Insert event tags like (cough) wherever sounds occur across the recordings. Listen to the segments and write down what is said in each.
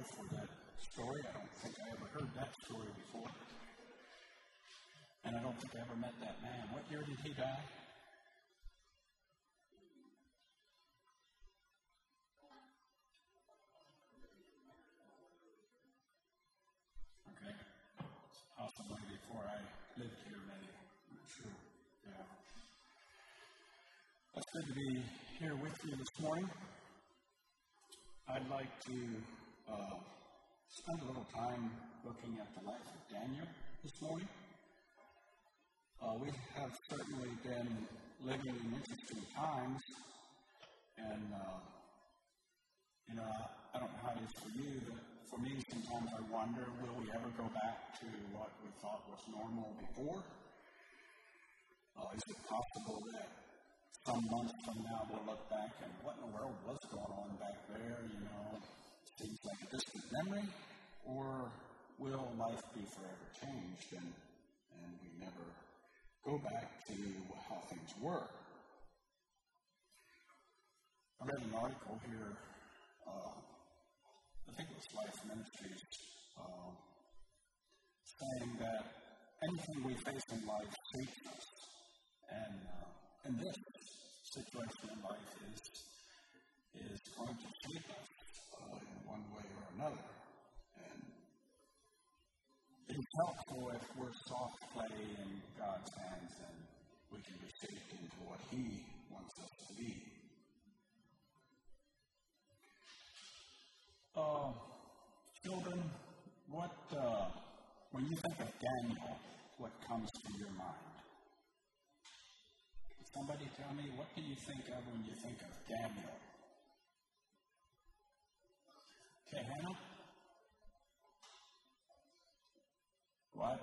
For that story. I don't think I ever heard that story before. And I don't think I ever met that man. What year did he die? Okay. Possibly before I lived here, maybe. I'm not sure. Yeah. It's good to be here with you this morning. I'd like to uh, spend a little time looking at the life of Daniel this morning. Uh, we have certainly been living in interesting times, and uh, you know, I, don't know how it is for you, but for me, sometimes I wonder, will we ever go back to what we thought was normal before? Uh, is it possible that some months from now we'll look back and what in the world was going on back there, you know, seems like a distant memory, or will life be forever changed and, and we never go back to how things were? I read an article here, uh, I think it was Life Ministries, uh, saying that anything we face in life shapes us. And, uh, and this situation in life is, is going to shape us one way or another. And it's helpful if we're soft clay in God's hands and we can be shaped into what He wants us to be. Uh, children, what, uh, when you think of Daniel, what comes to your mind? Somebody tell me, what do you think of when you think of Daniel? Okay, Hannah? What?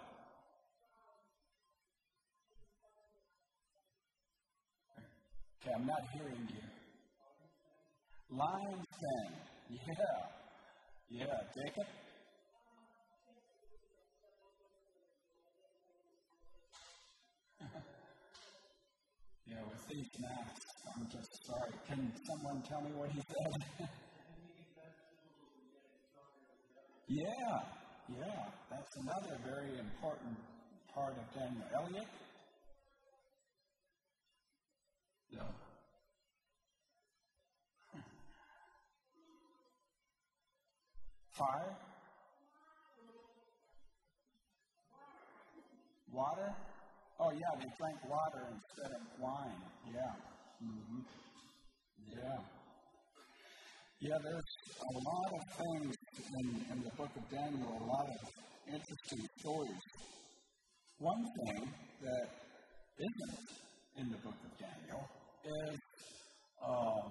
Okay, I'm not hearing you. Lion's Den. Yeah. Yeah, Jacob? (laughs) Yeah, with these masks, I'm just sorry. Can someone tell me what he said? (laughs) yeah, yeah, that's another very important part of Daniel. Elliot? No. Fire? Water? Oh, yeah, they drank water instead of wine. Yeah. Mm-hmm. Yeah. Yeah, there's a lot of things in, in the book of Daniel, a lot of interesting stories. One thing that isn't in the book of Daniel is uh,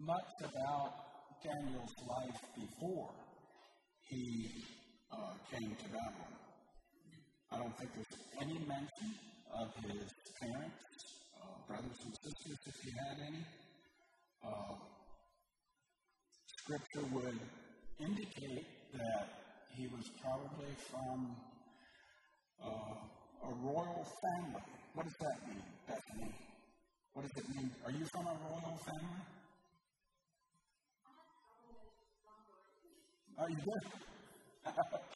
much about Daniel's life before he uh, came to Babylon. I don't think there's any mention of his parents, uh, brothers and sisters, if he had any. Scripture would indicate that he was probably from uh, a royal family. What does that mean, Bethany? What does it mean? Are you from a royal family? Are you good? (laughs)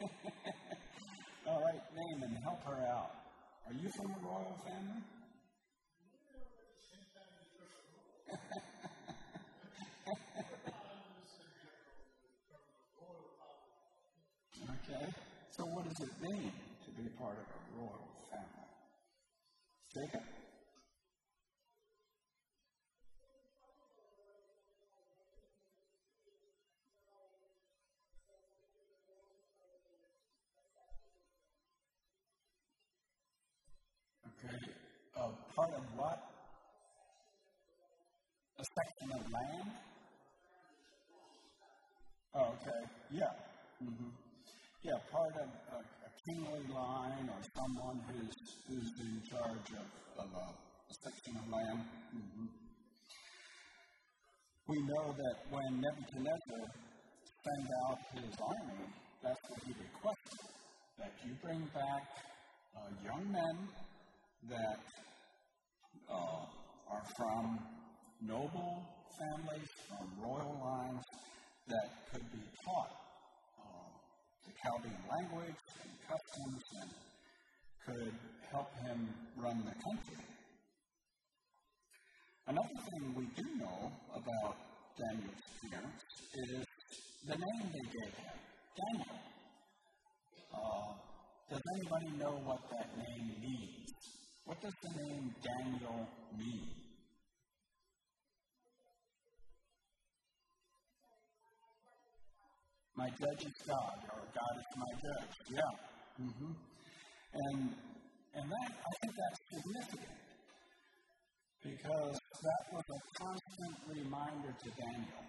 (laughs) All right, name and help her out. Are you from a royal family? Okay, so what does it mean to be part of a royal family? Jacob? Okay. Uh, part of what? A section of land? Oh, okay. Yeah. Mm-hmm. Yeah, part of a, a, kingly line or someone who's who's in charge of, of a, a section of land. Mm-hmm. We know that when Nebuchadnezzar sent out his army, that's what he requested that you bring back uh, young men that uh, are from noble families, from royal lines, the Chaldean language and customs and could help him run the country. Another thing we do know about Daniel's parents is the name they gave him, Daniel. Uh, does anybody know what that name means? What does the name Daniel mean? My judge is God, or God is my judge. Yeah. Mm-hmm. And and that I think that's significant because that was a constant reminder to Daniel,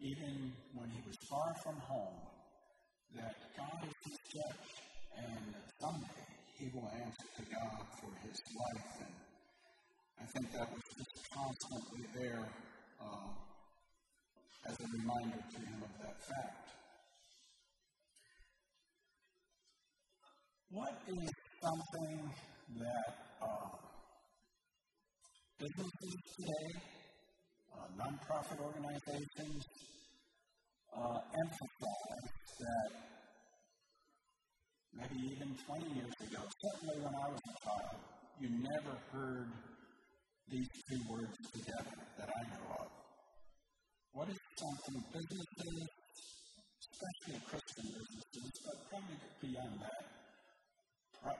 even when he was far from home, that God is his judge, and that someday he will answer to God for his life. And I think that was just constantly there uh, as a reminder to him of that fact. What is something that uh, businesses today, uh, nonprofit organizations, uh, emphasize that maybe even 20 years ago, certainly when I was a child, you never heard these two words together that I know of. What is something businesses,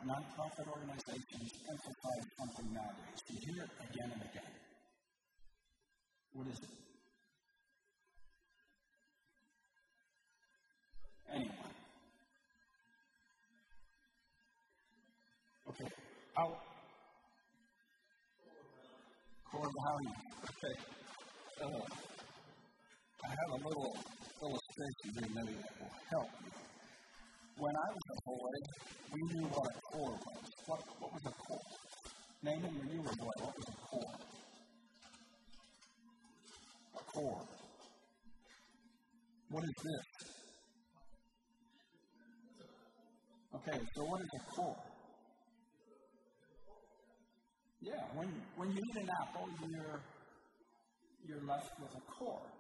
nonprofit organizations emphasize something nowadays. You hear it again and again. What is it? Anyone? Okay. I'll. Core value. Okay. Uh, I have a little illustration here maybe that will help you. When I was a boy, we knew what a core was. What, what was a core? Name it when you were a boy. What was a core? A core. What is this? Okay, so what is a core? Yeah, when, when you eat an apple, you're, you're left with a core.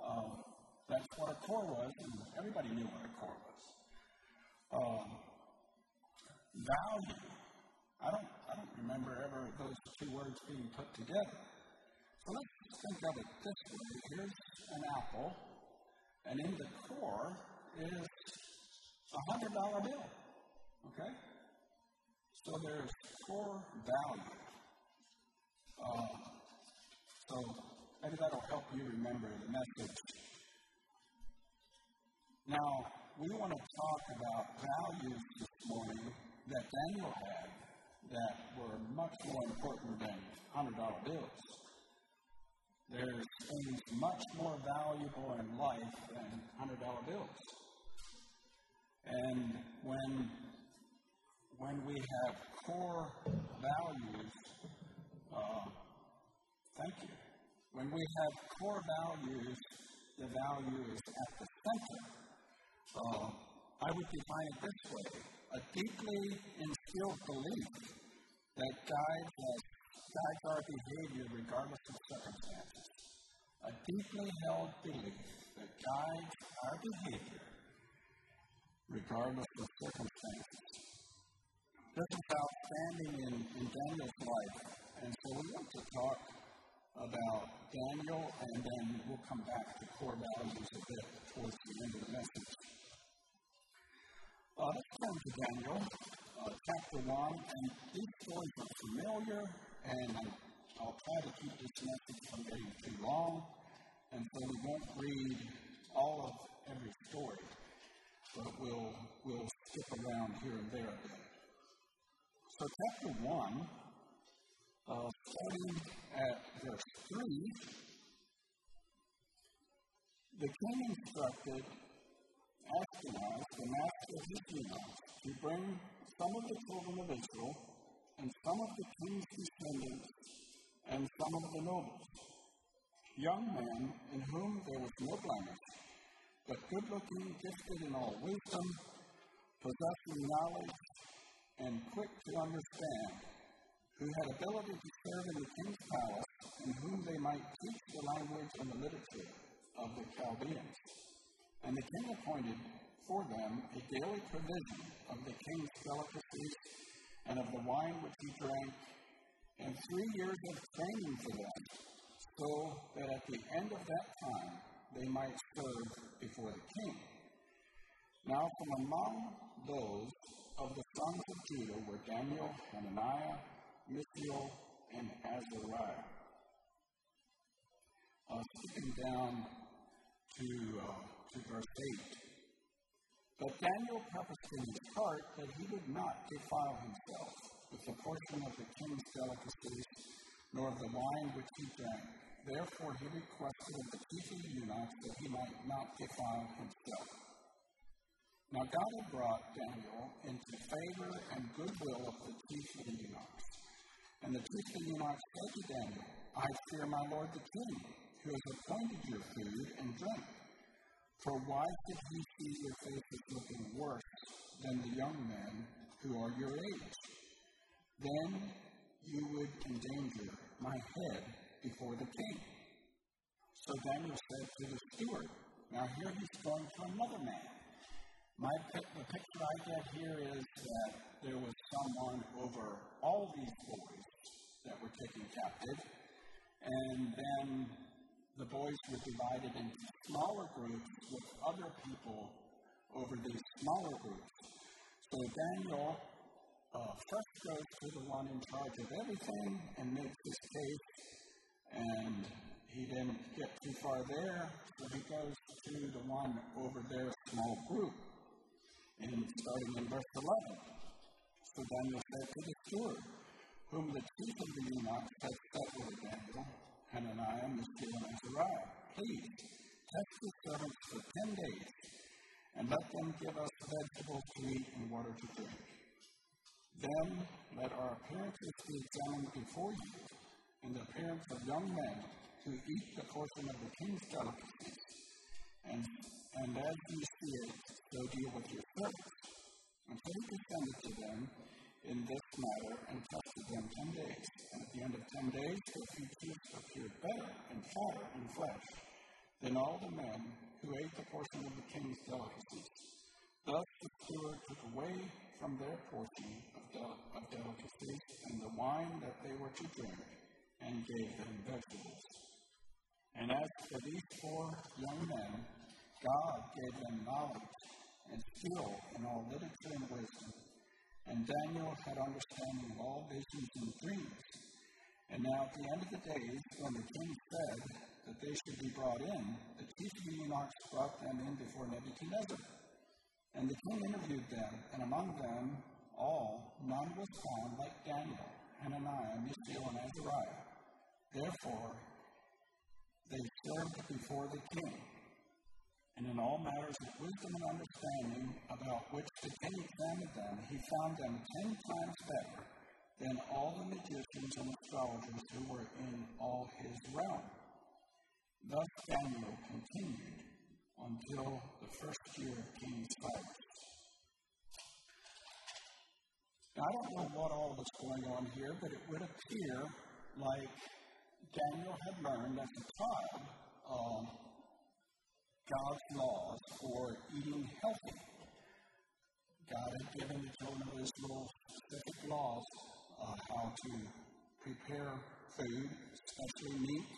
Um, that's what a core was, and everybody knew what a core was um, value. I don't, I don't remember ever those two words being put together. So let's think of it this way. Here's an apple, and in the core is a hundred dollar bill. Okay? So there's core value. Uh, so maybe that'll help you remember the message. Now, we want to talk about values this morning that Daniel had that were much more important than $100 bills. There's things much more valuable in life than $100 bills. And when, when we have core values, uh, thank you. When we have core values, the value is at the center uh, I would define it this way a deeply instilled belief that guides, us, guides our behavior regardless of circumstances. A deeply held belief that guides our behavior regardless of circumstances. This is outstanding in, in Daniel's life, and so we want to talk about Daniel, and then we'll come back to core values a bit towards the end of the message. Uh, let's turn to Daniel, uh, chapter 1, and these stories are familiar, and I'll try to keep this message from getting too long, and so we won't read all of every story, but we'll, we'll skip around here and there a bit. So, chapter 1, uh, starting at verse 3, the king instructed Ashpenaz, the master of eunuchs, to bring some of the children of Israel, and some of the king's descendants, and some of the nobles, young men in whom there was no blemish, but good looking, gifted in all wisdom, possessing knowledge, and quick to understand, who had ability to serve in the king's palace, and whom they might teach the language and the literature of the Chaldeans. And the king appointed for them a daily provision of the king's delicacies and of the wine which he drank, and three years of training for them, so that at the end of that time they might serve before the king. Now, from among those of the sons of Judah were Daniel, Hananiah, Mishael, and Azariah. Uh, skipping down to, uh, to verse 8. But Daniel purposed in his heart that he would not defile himself with the portion of the king's delicacies, nor of the wine which he drank. Therefore he requested of the chief of the eunuchs that he might not defile himself. Now God had brought Daniel into favor and goodwill of the chief of the eunuchs. And the chief of the eunuchs said to Daniel, I fear my lord the king, who has appointed your food and drink. For why should he see your faces looking worse than the young men who are your age? Then you would endanger my head before the king. So Daniel said to the steward, Now here he's going to another man my the picture I get here is that there was someone over all these boys that were taken captive, and then the boys were divided into smaller groups with other people over these smaller groups. So Daniel uh, first goes to the one in charge of everything and makes his case, and he didn't get too far there, so he goes to the one over their small group and starting in verse 11. So Daniel said to the steward, whom the chief of the eunuchs had set over Daniel, Hananiah, Mishael, and Azariah, please test the servants for ten days, and let them give us vegetables to eat and water to drink. Then let our appearances be examined before you, and the appearance of young men who eat the portion of the king's delicacies, and, and as you see it, so deal with your servants. And so he descended to them in this matter and tested them ten days. And at the end of ten days, their features appeared better and fatter in flesh than all the men who ate the portion of the king's delicacies. Thus the steward took away from their portion of, del- of delicacies and the wine that they were to drink, and gave them vegetables. And as for these four young men, God gave them knowledge and skill in all literature and wisdom. And Daniel had understanding of all visions and dreams. And now at the end of the days, when the king said that they should be brought in, the chief of the eunuchs brought them in before Nebuchadnezzar. And the king interviewed them, and among them all, none was found like Daniel, Hananiah, Mishael, and Azariah. Therefore, they served before the king and in all matters of wisdom and understanding about which the king examined them, he found them ten times better than all the magicians and astrologers who were in all his realm. Thus Daniel continued until the first year of King Cyrus. Now, I don't know what all was going on here, but it would appear like Daniel had learned as a child um, God's laws for eating healthy. God had given the children of Israel specific laws uh, how to prepare food, especially meat,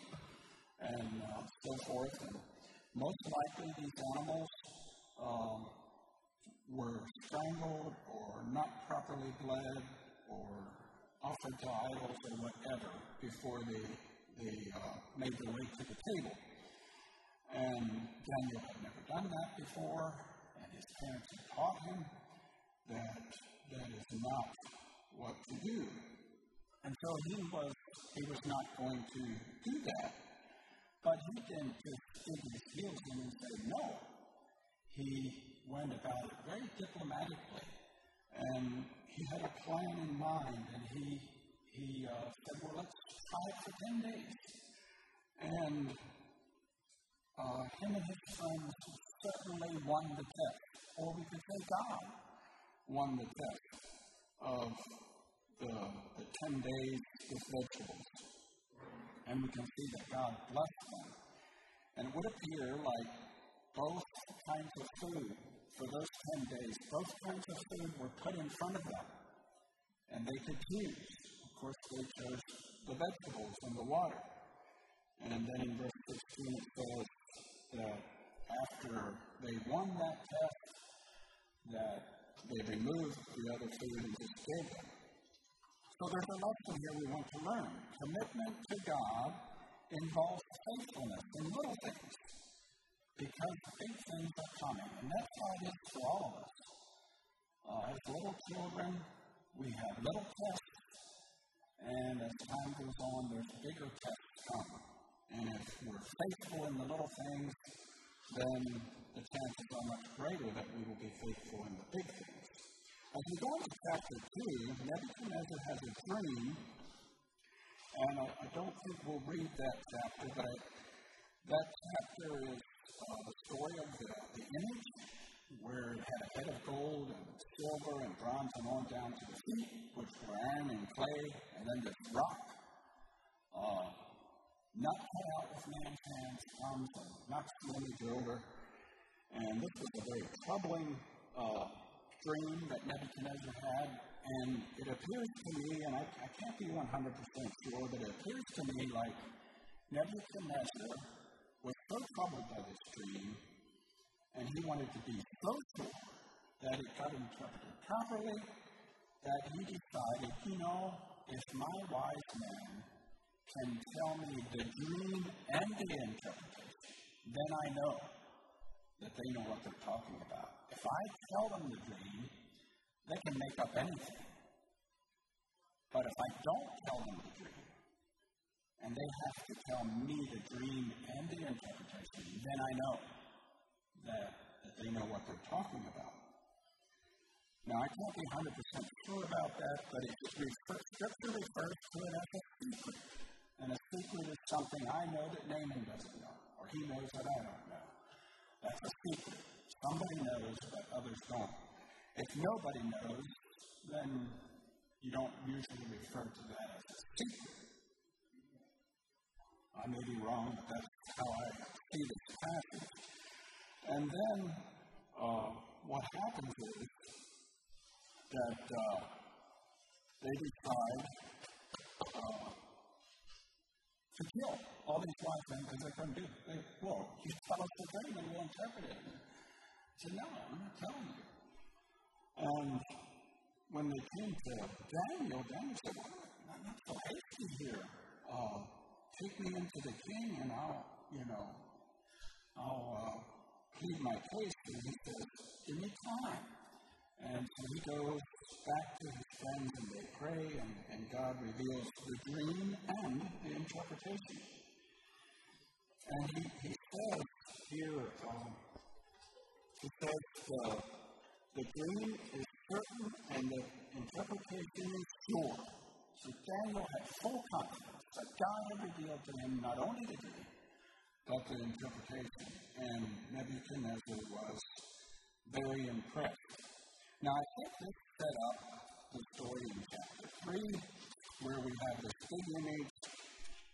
and uh, so forth. And most likely, these animals um, were strangled or not properly bled or offered to idols or whatever before they, they uh, made their way to the table. And Daniel had never done that before, and his parents had taught him that that is not what to do. And so he was he was not going to do that. But he didn't just dig his heels in and say no. He went about it very diplomatically, and he had a plan in mind, and he he uh, said, "Well, let's try it for ten days." And uh, him and his friends certainly won the test, or we could say God won the test of the, the 10 days with vegetables. And we can see that God blessed them. And it would appear like both kinds of food for those 10 days, both kinds of food were put in front of them. And they could choose. Of course, they chose the vegetables and the water. And then in verse 16 it says that after they won that test, that they removed the other food and just gave them. So there's a lesson here we want to learn. Commitment to God involves faithfulness in little things because big things are coming. And that's how it is for all of us. Uh, as little children, we have little tests, and as time goes on, there's bigger tests come. And if we're faithful in the little things, then the chances are much greater that we will be faithful in the big things. As we go into chapter 2, Nebuchadnezzar has a dream, and I, I don't think we'll read that chapter, but that chapter is uh, the story of the, the image, where it had a head of gold and silver and bronze and on down to the feet, which were iron and clay, and then this rock. Uh, not cut out with man's hands, and knocks the image over. And this was a very troubling uh, dream that Nebuchadnezzar had. And it appears to me, and I, I can't be 100% sure, but it appears to me like Nebuchadnezzar was so troubled by this dream, and he wanted to be so sure that it got interpreted properly that he decided, you know, if my wise men can tell me the dream and the interpretation, then I know that they know what they're talking about. If I tell them the dream, they can make up anything. But if I don't tell them the dream, and they have to tell me the dream and the interpretation, then I know that, that they know what they're talking about. Now, I can't be 100% sure about that, but it refers, Scripture refers to it as a secret. And a secret is something I know that Naaman doesn't know, or he knows that I don't know. That's a secret. Somebody knows, but others don't. If nobody knows, then you don't usually refer to that as a secret. I may be wrong, but that's how I see this passage. And then uh, what happens is that uh, they decide uh, to kill all these wise men because they couldn't do it. They, well, you tell us the dream and we'll interpret it. I said, no, I'm not telling you. And when they came to Daniel, Daniel said, well, I'm not so hasty here. Uh, take me into the king and I'll, you know, I'll uh, plead my case. And he says, give me time. And so he goes back to his friends and they pray, and, and God reveals the dream and the interpretation. And he, he says here, um, he says the, the dream is certain and the interpretation is sure. So Daniel had full confidence that God had revealed to him not only the dream, but the interpretation. And Nebuchadnezzar was very impressed. Now, I think this set up the story in chapter 3, where we have this big image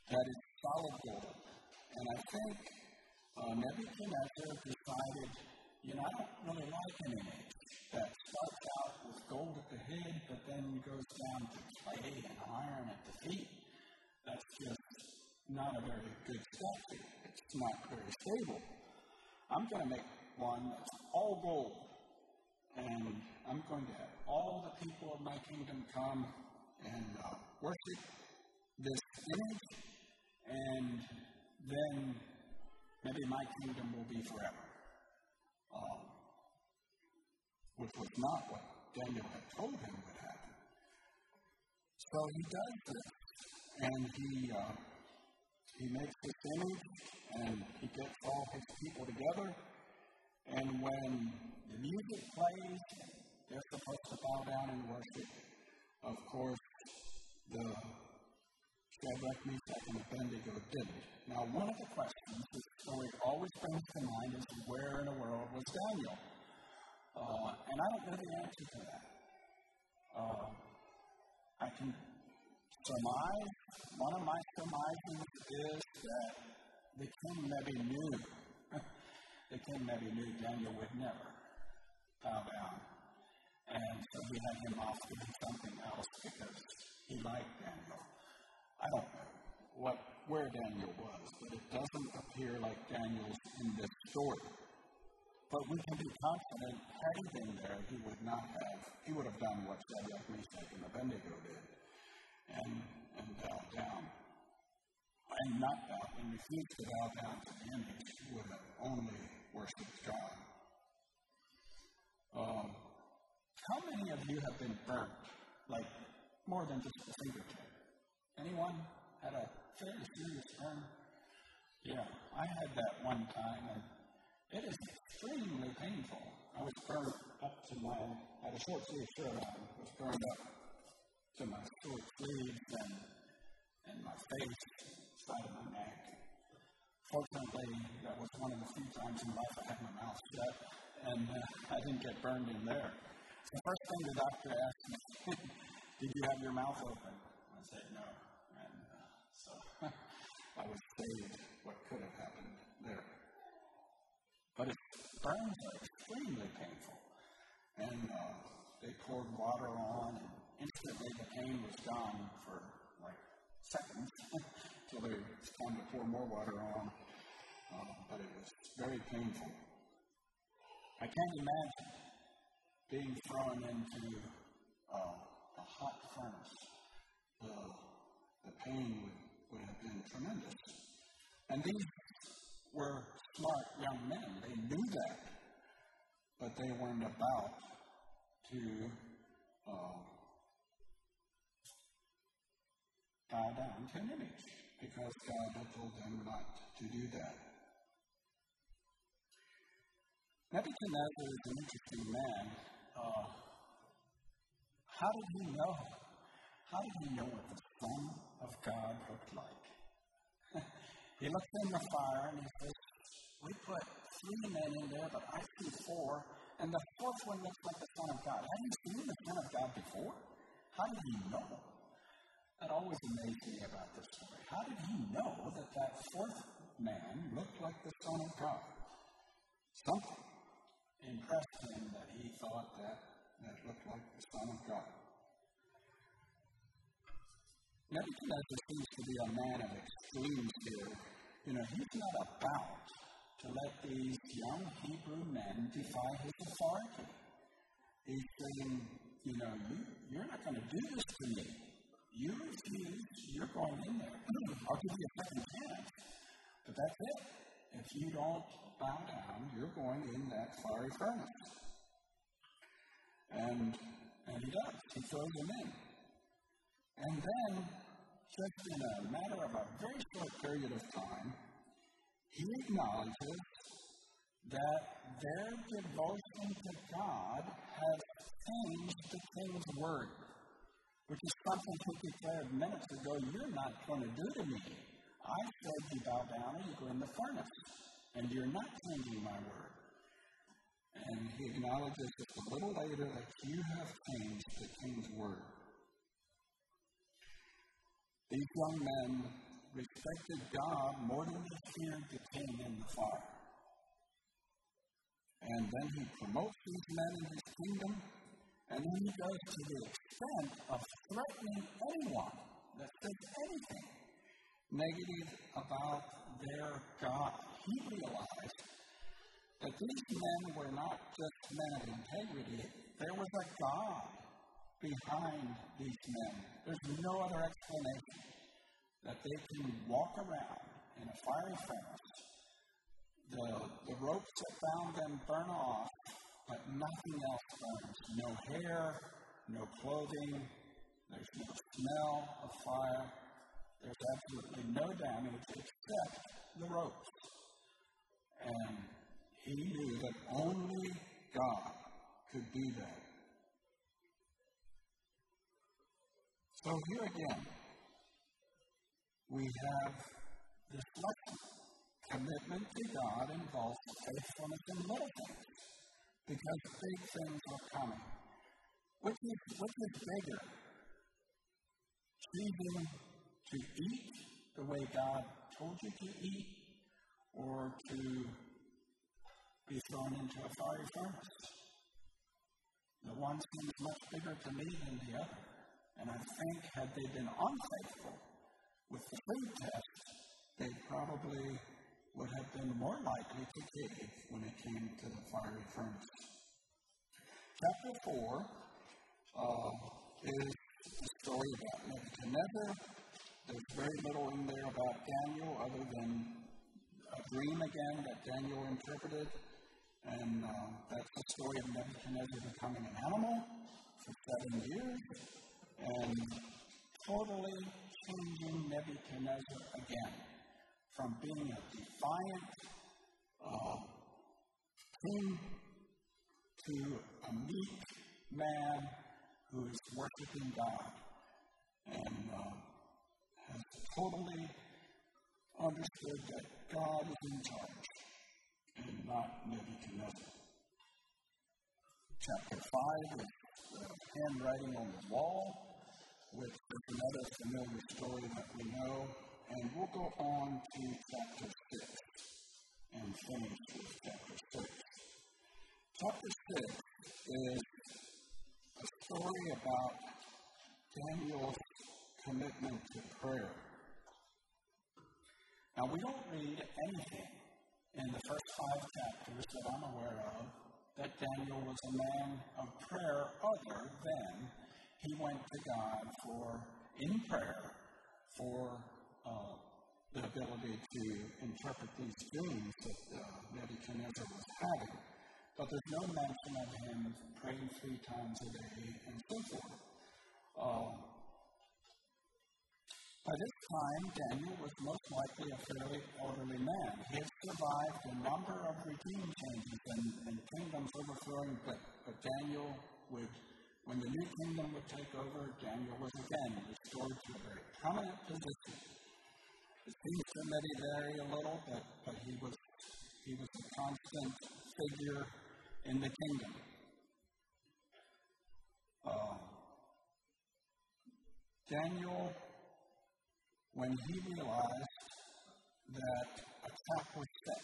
that is solid gold. And I think uh, Nebuchadnezzar decided, you know, I don't really like an image that starts out with gold at the head, but then goes down to clay and iron at the feet. That's just not a very good statue. It's not very stable. I'm going to make one that's all gold and I'm going to have all the people of my kingdom come and uh, worship this image, and then maybe my kingdom will be forever. Um, which was not what Daniel had told him would happen. So he does this, and he uh, he makes this image, and he gets all his people together, and when the music plays, they're supposed to bow down and worship. Of course, the Shadrach, Meshach, and Abednego didn't. Now, one of the questions this story always brings to mind is where in the world was Daniel? Uh, and I don't know the answer to that. Uh, I can surmise, one of my surmises is that the king maybe knew, the king maybe knew Daniel would never bow down. And so he had him off doing something else because he liked Daniel. I don't know. what where Daniel was, but it doesn't appear like Daniel's in this story. But we can be confident, had he been there, he would not have, he would have done what Shadrach, Meshach, and Abednego did, and, and bow down. And not bow, and refuse to bow down to the image, would have only worshipped God. Um, how many of you have been burnt, like more than just a fingertip? Anyone had a fairly serious burn? Yeah, I had that one time, and it is extremely painful. I was burned up to my, I had a short sleeve shirt on, was burned up to my short sleeves and, and my face, side of my neck. Fortunately, that was one of the few times in life I had my mouth shut, and uh, I didn't get burned in there. The first thing the doctor asked me, (laughs) Did you have your mouth open? I said, No. And uh, so (laughs) I was saved what could have happened there. But it, burns are extremely painful. And uh, they poured water on, and instantly the pain was gone for like seconds until was time to pour more water on. But it was very painful. I can't imagine being thrown into uh, a hot furnace. The, the pain would, would have been tremendous. And these were smart young men. They knew that, but they weren't about to uh, bow down to an image because God had told them not to do that. Nebuchadnezzar is an interesting man. Uh, how did he know? How did he know what the Son of God looked like? (laughs) he looked in the fire and he says, We put three men in there, but I see four, and the fourth one looks like the Son of God. Have you seen the Son of God before? How did he know? That always amazed me about this story. How did he know that that fourth man looked like the Son of God? Something impressed him that he thought that that looked like the Son of God. Nebuchadnezzar seems to be a man of extremes here. You know, he's not about to let these young Hebrew men defy his authority. He's saying, you know, you, you're not going to do this to me. You refuse, you're going in there. (clears throat) I'll give you a second chance. But that's it. If you don't bow down, you're going in that fiery furnace. And, and he does. He throws him in. And then, just in a matter of a very short period of time, he acknowledges that their devotion to God has changed the king's word, which is something he declared minutes ago you're not going to do to me. I said you bow down and you go in the furnace and you're not changing my word. And he acknowledges just a little later that you have changed the king's word. These young men respected God more than they feared the king in the fire. And then he promotes these men in his kingdom, and then he goes to the extent of threatening anyone that says anything negative about their God he realized that these men were not just men of integrity, there was a God behind these men. There's no other explanation that they can walk around in a fiery furnace. The, the ropes that bound them burn off, but nothing else burns. No hair, no clothing, there's no smell of fire. There's absolutely no damage except the ropes. And he knew that only God could do that. So here again, we have this lesson. Commitment to God involves faithfulness in little things because big things are coming. Which is, which is bigger? Choosing to eat the way God told you to eat or to be thrown into a fiery furnace. The one seems much bigger to me than the other. And I think, had they been unfaithful, with the food test, they probably would have been more likely to cave when it came to the fiery furnace. Chapter 4 uh, is the story about Nebuchadnezzar. There's very little in there about Daniel other than dream again that Daniel interpreted. And uh, that's the story of Nebuchadnezzar becoming an animal for seven years and totally changing Nebuchadnezzar again from being a defiant uh, king to a meek man who is worshiping God and uh, has totally understood that God is in charge and not Nebuchadnezzar. Chapter 5 is the handwriting on the wall, which is another familiar story that we know. And we'll go on to chapter 6 and finish with chapter 6. Chapter 6 is a story about Daniel's commitment to prayer. Now, we don't read anything in the first five chapters that I'm aware of that Daniel was a man of prayer other than he went to God for, in prayer, for uh, the ability to interpret these dreams that uh, Nebuchadnezzar was having. But there's no mention of him praying three times a day and so forth. Uh, by this time, Daniel was most likely a fairly orderly man. He had survived a number of regime changes and, and kingdoms overthrowing, but, but Daniel would, when the new kingdom would take over, Daniel was again restored to a very prominent position. It seems that he vary a little, but, but he was he was a constant figure in the kingdom. Uh, Daniel when he realized that a trap was set.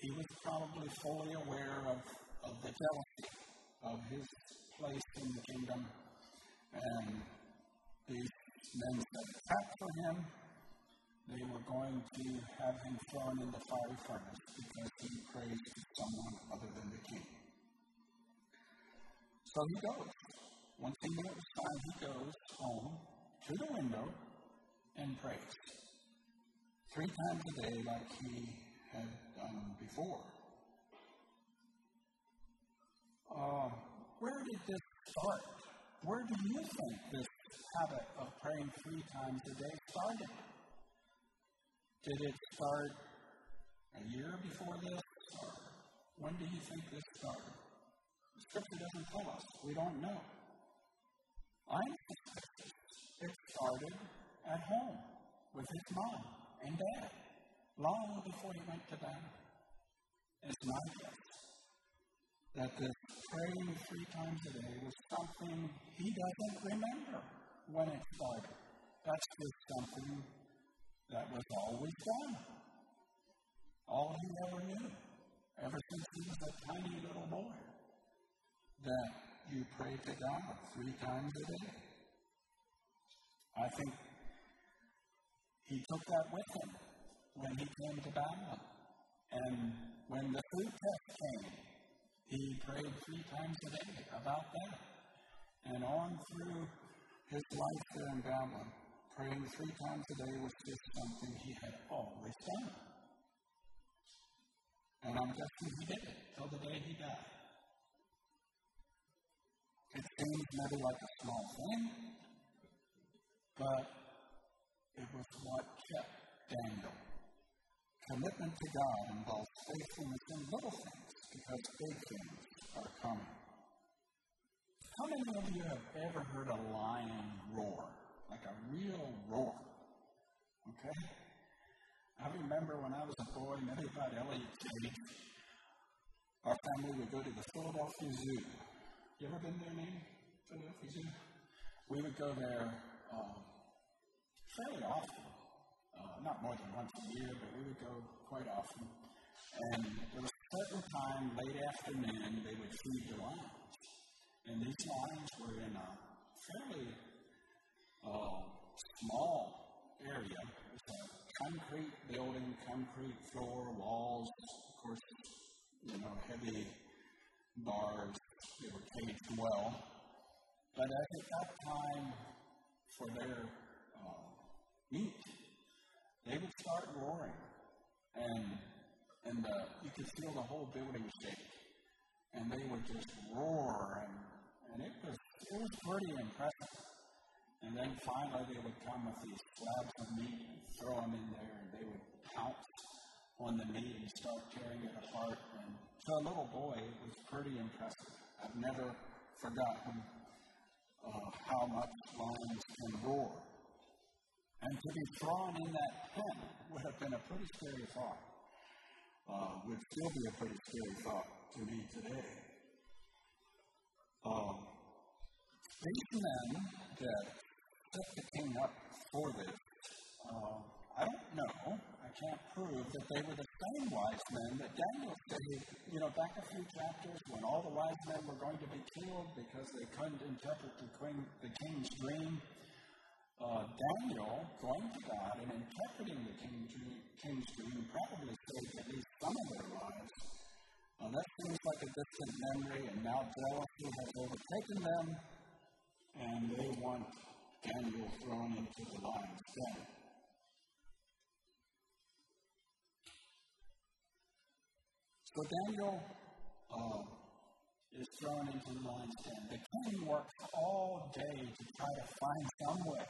He was probably fully aware of, of the jealousy of his place in the kingdom, and these men set a trap for him. They were going to have him thrown in the fiery furnace because he praised someone other than the king. So he goes. Once he knows time, he goes home to the window and prays. Three times a day, like he had done before. Uh, where did this start? Where do you think this habit of praying three times a day started? Did it start a year before this? Or when do you think this started? The scripture doesn't tell us. We don't know. I suspect it started at home with his mom and dad long before he went to bed. It's my guess that the praying three times a day was something he doesn't remember when it started. That's just something that was always done. All he ever knew, ever since he was a tiny little boy, that you pray to God three times a day. I think he took that with him when he came to Babylon. And when the food test came, he prayed three times a day about that. And on through his life there in Babylon, praying three times a day was just something he had always done. And I'm guessing he did it till the day he died. It seems maybe like a small thing, but it was what kept Daniel. Commitment to God involves faithfulness in little things because big things are coming. How many of you have ever heard a lion roar? Like a real roar? Okay? I remember when I was a boy, maybe about Elliot's age, our family would go to the Philadelphia Zoo. You ever been there, Nate? Philadelphia Zoo? We would go there um, fairly often. Uh, not more than once a year, but we would go quite often. And there was a certain time, late afternoon, they would feed the lions. And these lions were in a fairly uh, small area. It's a concrete building, concrete floor, walls, of course, you know, heavy bars. They were caged well. But as it got time for their uh, meat, they would start roaring, and and uh, you could feel the whole building shake, and they would just roar, and and it was it was pretty impressive. And then finally, they would come with these slabs of meat and throw them in there, and they would pounce on the meat and start tearing it apart. And to a little boy, it was pretty impressive. I've never forgotten uh, how much lions can roar. And to be thrown in that pen would have been a pretty scary thought. Uh, would still be a pretty scary thought to me today. Um, these men that set the king up for this, uh, I don't know, can't prove that they were the same wise men that Daniel said, you know, back a few chapters when all the wise men were going to be killed because they couldn't interpret the, queen, the king's dream. Uh, Daniel, going to God and interpreting the king's dream, king's dream probably saved at least some of their lives. Uh, that seems like a distant memory, and now jealousy has overtaken them, and they want Daniel thrown into the lion's den. So Daniel uh, is thrown into the lion's den. The king works all day to try to find some way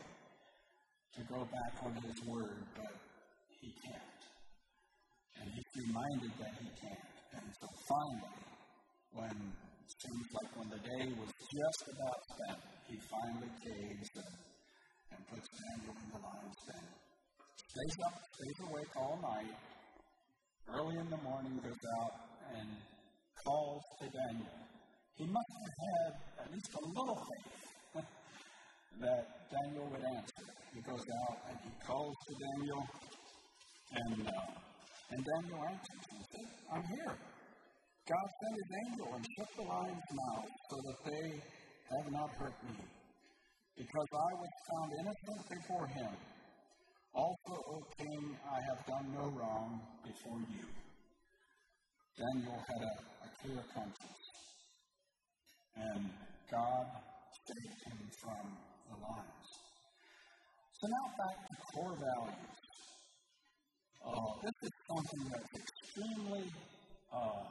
to go back on his word, but he can't. And he's reminded that he can't. And so finally, when it seems like when the day was just about spent, he finally caves and, and puts Daniel in the lion's den. Stays up, stays awake all night. Early in the morning, goes out and calls to Daniel. He must have had at least a little faith (laughs) that Daniel would answer. He goes out and he calls to Daniel, and uh, and Daniel answers and says, "I'm here." God sent his angel and shut the lion's mouth so that they have not hurt me, because I was found innocent before him. Also, O king, I have done no wrong before you. Daniel had a, a clear conscience, and God saved him from the lions. So now back to core values. Uh, this is something that's extremely uh,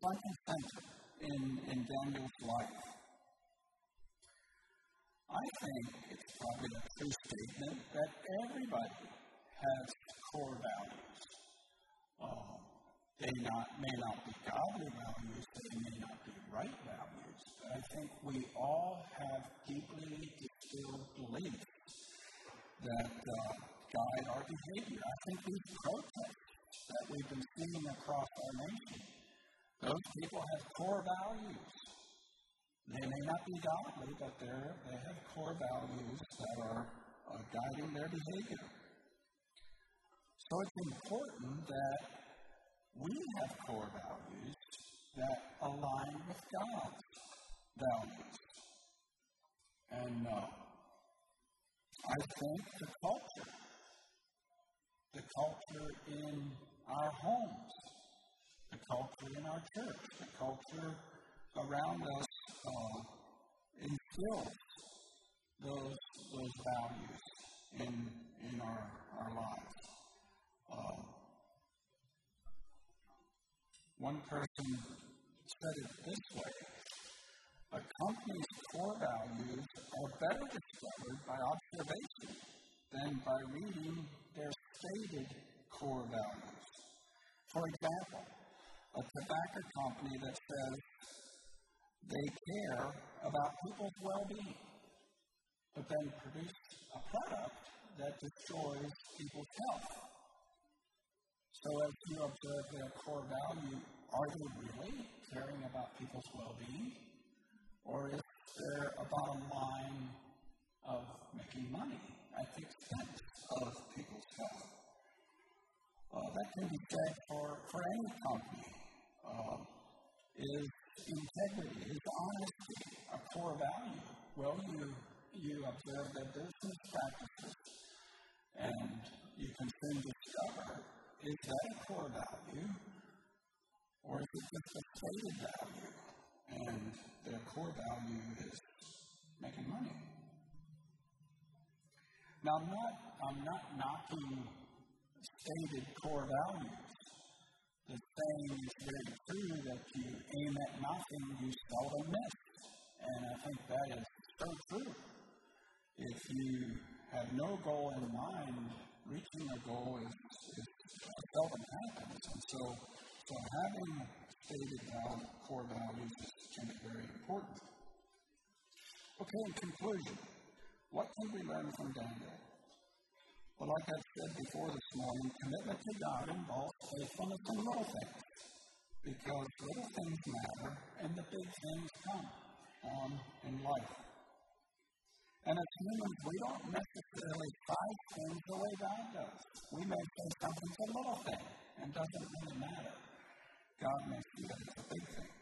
front and center in, in Daniel's life. I think it's probably a true statement that everybody has core values. Uh, they not, may not be godly values, they may not be right values, but I think we all have deeply distilled beliefs that uh, guide our behavior. I think these protests that we've been seeing across our nation, those people have core values. They may not be godly, but they have core values that are uh, guiding their behavior. So it's important that we have core values that align with God's values. And uh, I think the culture, the culture in our homes, the culture in our church, the culture around us uh, those, those values in, in our, our lives. Uh, one person said it this way a company's core values are better discovered by observation than by reading their stated core values. For example, a tobacco company that says they care about people's well being, but then produce a product that destroys people's health. So, as you observe their core value, are they really caring about people's well being? Or is there a bottom line of making money at the expense of people's health? Uh, that can be said for, for any company. Uh, is integrity, is honesty a core value? Well, you you observe their business practices and you can soon discover is that a core value or is it just a stated value? And their core value is making money. Now, I'm not, I'm not knocking stated core values. The saying is very true that you aim at nothing, you seldom miss. And I think that is so true. If you have no goal in mind, reaching a goal is, is seldom happens. And so, so having stated value, core values is can very important. Okay, in conclusion, what can we learn from Daniel? Well, like I've said before this morning, commitment to God involves faithfulness in little things because little things matter and the big things come on in life. And as humans, we don't necessarily fight things the way God does. We may say something's a little thing and doesn't really matter. God may see that it's a big thing.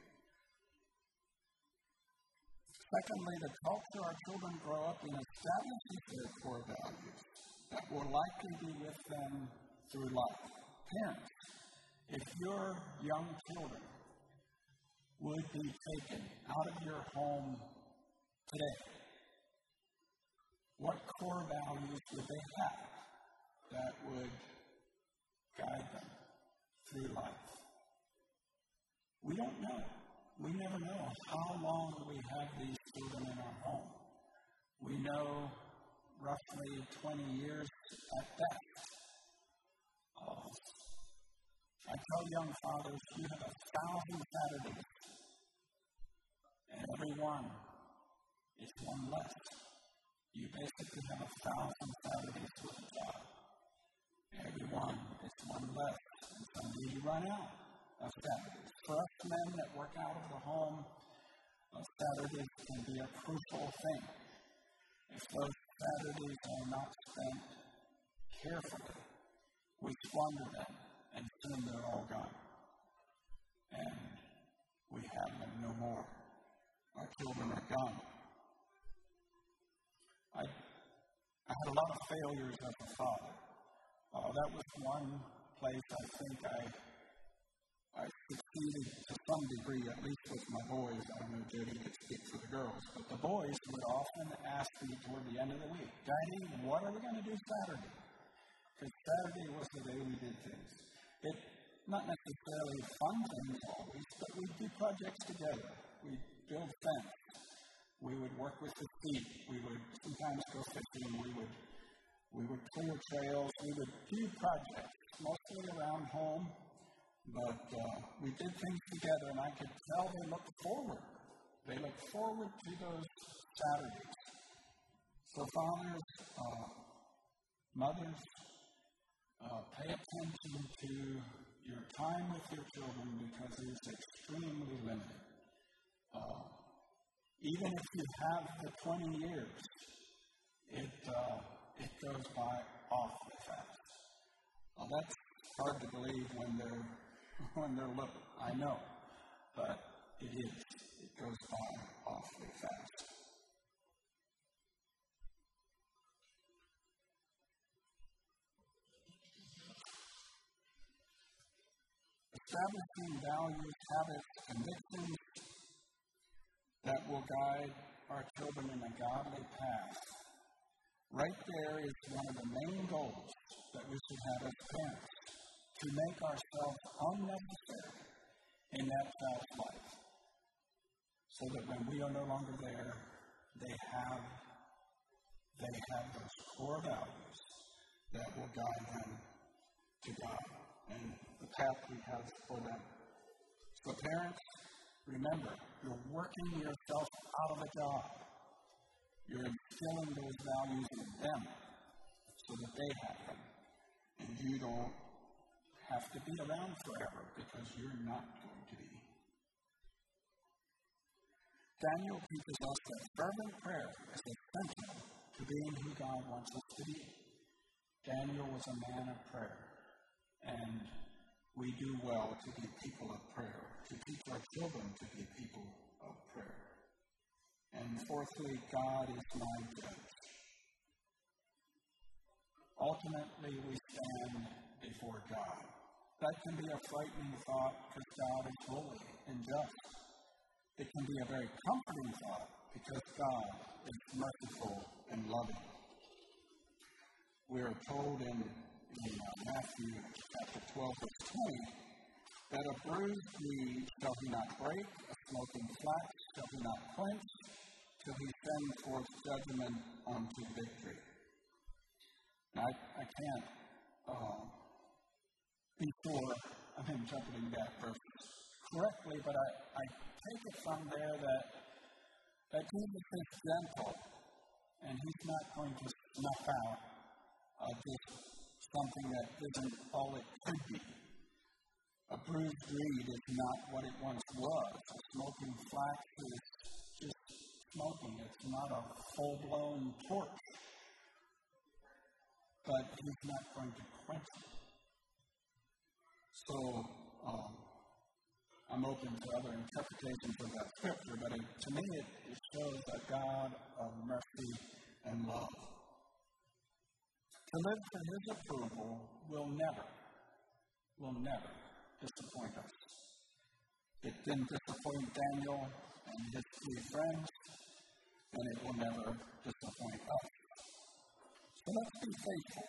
Secondly, the culture our children grow up in establishes their core values that will likely be with them through life. Parents, if your young children would be taken out of your home today, what core values would they have that would guide them through life? We don't know. We never know how long we have these children in our home. We know roughly 20 years at best. Uh, I tell young fathers, you have a thousand Saturdays, and every one is one less. You basically have a thousand Saturdays with a job. Every one is one less. And someday you run out of Saturdays. For us men that work out of the home, uh, Saturdays can be a crucial thing. If those Saturdays are not spent carefully. We squander them, and soon they're all gone. And we have them no more. Our children are gone. I, I had a lot of failures as a father. Uh, that was one place I think I I succeeded to some degree, at least with my boys. I don't know Jody could speak for the girls, but the boys would often ask me toward the end of the week, Daddy, what are we going to do Saturday? Because Saturday was the day we did things. It not necessarily fun things always, but we'd do projects together. We build fence. We would work with the feet. We would sometimes go fishing. We would we would clear trails. We would do projects mostly around home but uh, we did things together, and I could tell they looked forward. They looked forward to those Saturdays. So, fathers, uh, mothers, uh, pay attention to your time with your children because it is extremely limited. Uh, even if you have the 20 years, it, uh, it goes by awfully fast. that's hard to believe when they're (laughs) when they're little. I know. But it is. It goes by awfully fast. Establishing values, habits, convictions that will guide our children in a godly path. Right there is one of the main goals that we should have as parents to make ourselves unnecessary in that child's life so that when we are no longer there, they have they have those core values that will guide them to God and the path we have for them. So parents, remember, you're working yourself out of a job. You're instilling those values in them so that they have them. And you don't have to be around forever because you're not going to be. Daniel teaches us that fervent prayer is essential to being who God wants us to be. Daniel was a man of prayer, and we do well to be people of prayer, to teach our children to be people of prayer. And fourthly, God is my judge. Ultimately, we stand before God. That can be a frightening thought because God is holy and just. It can be a very comforting thought because God is merciful and loving. We are told in, in uh, Matthew chapter 12, verse 20, that a bruised reed shall he not break, a smoking flax shall he not quench, till he send forth judgment unto victory. I, I can't, uh, before I'm interpreting that verse correctly, but I, I take it from there that, that Jesus is gentle and he's not going to snuff out uh, just something that isn't all it could be. A bruised reed is not what it once was. A smoking flax is just smoking. It's not a full blown torch. But he's not going to quench it. So, um, I'm open to other interpretations of that scripture, but it, to me it, it shows a God of mercy and love. To live for His approval will never, will never disappoint us. It didn't disappoint Daniel and his three friends, and it will never disappoint us. So let's be faithful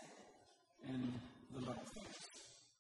in the little things.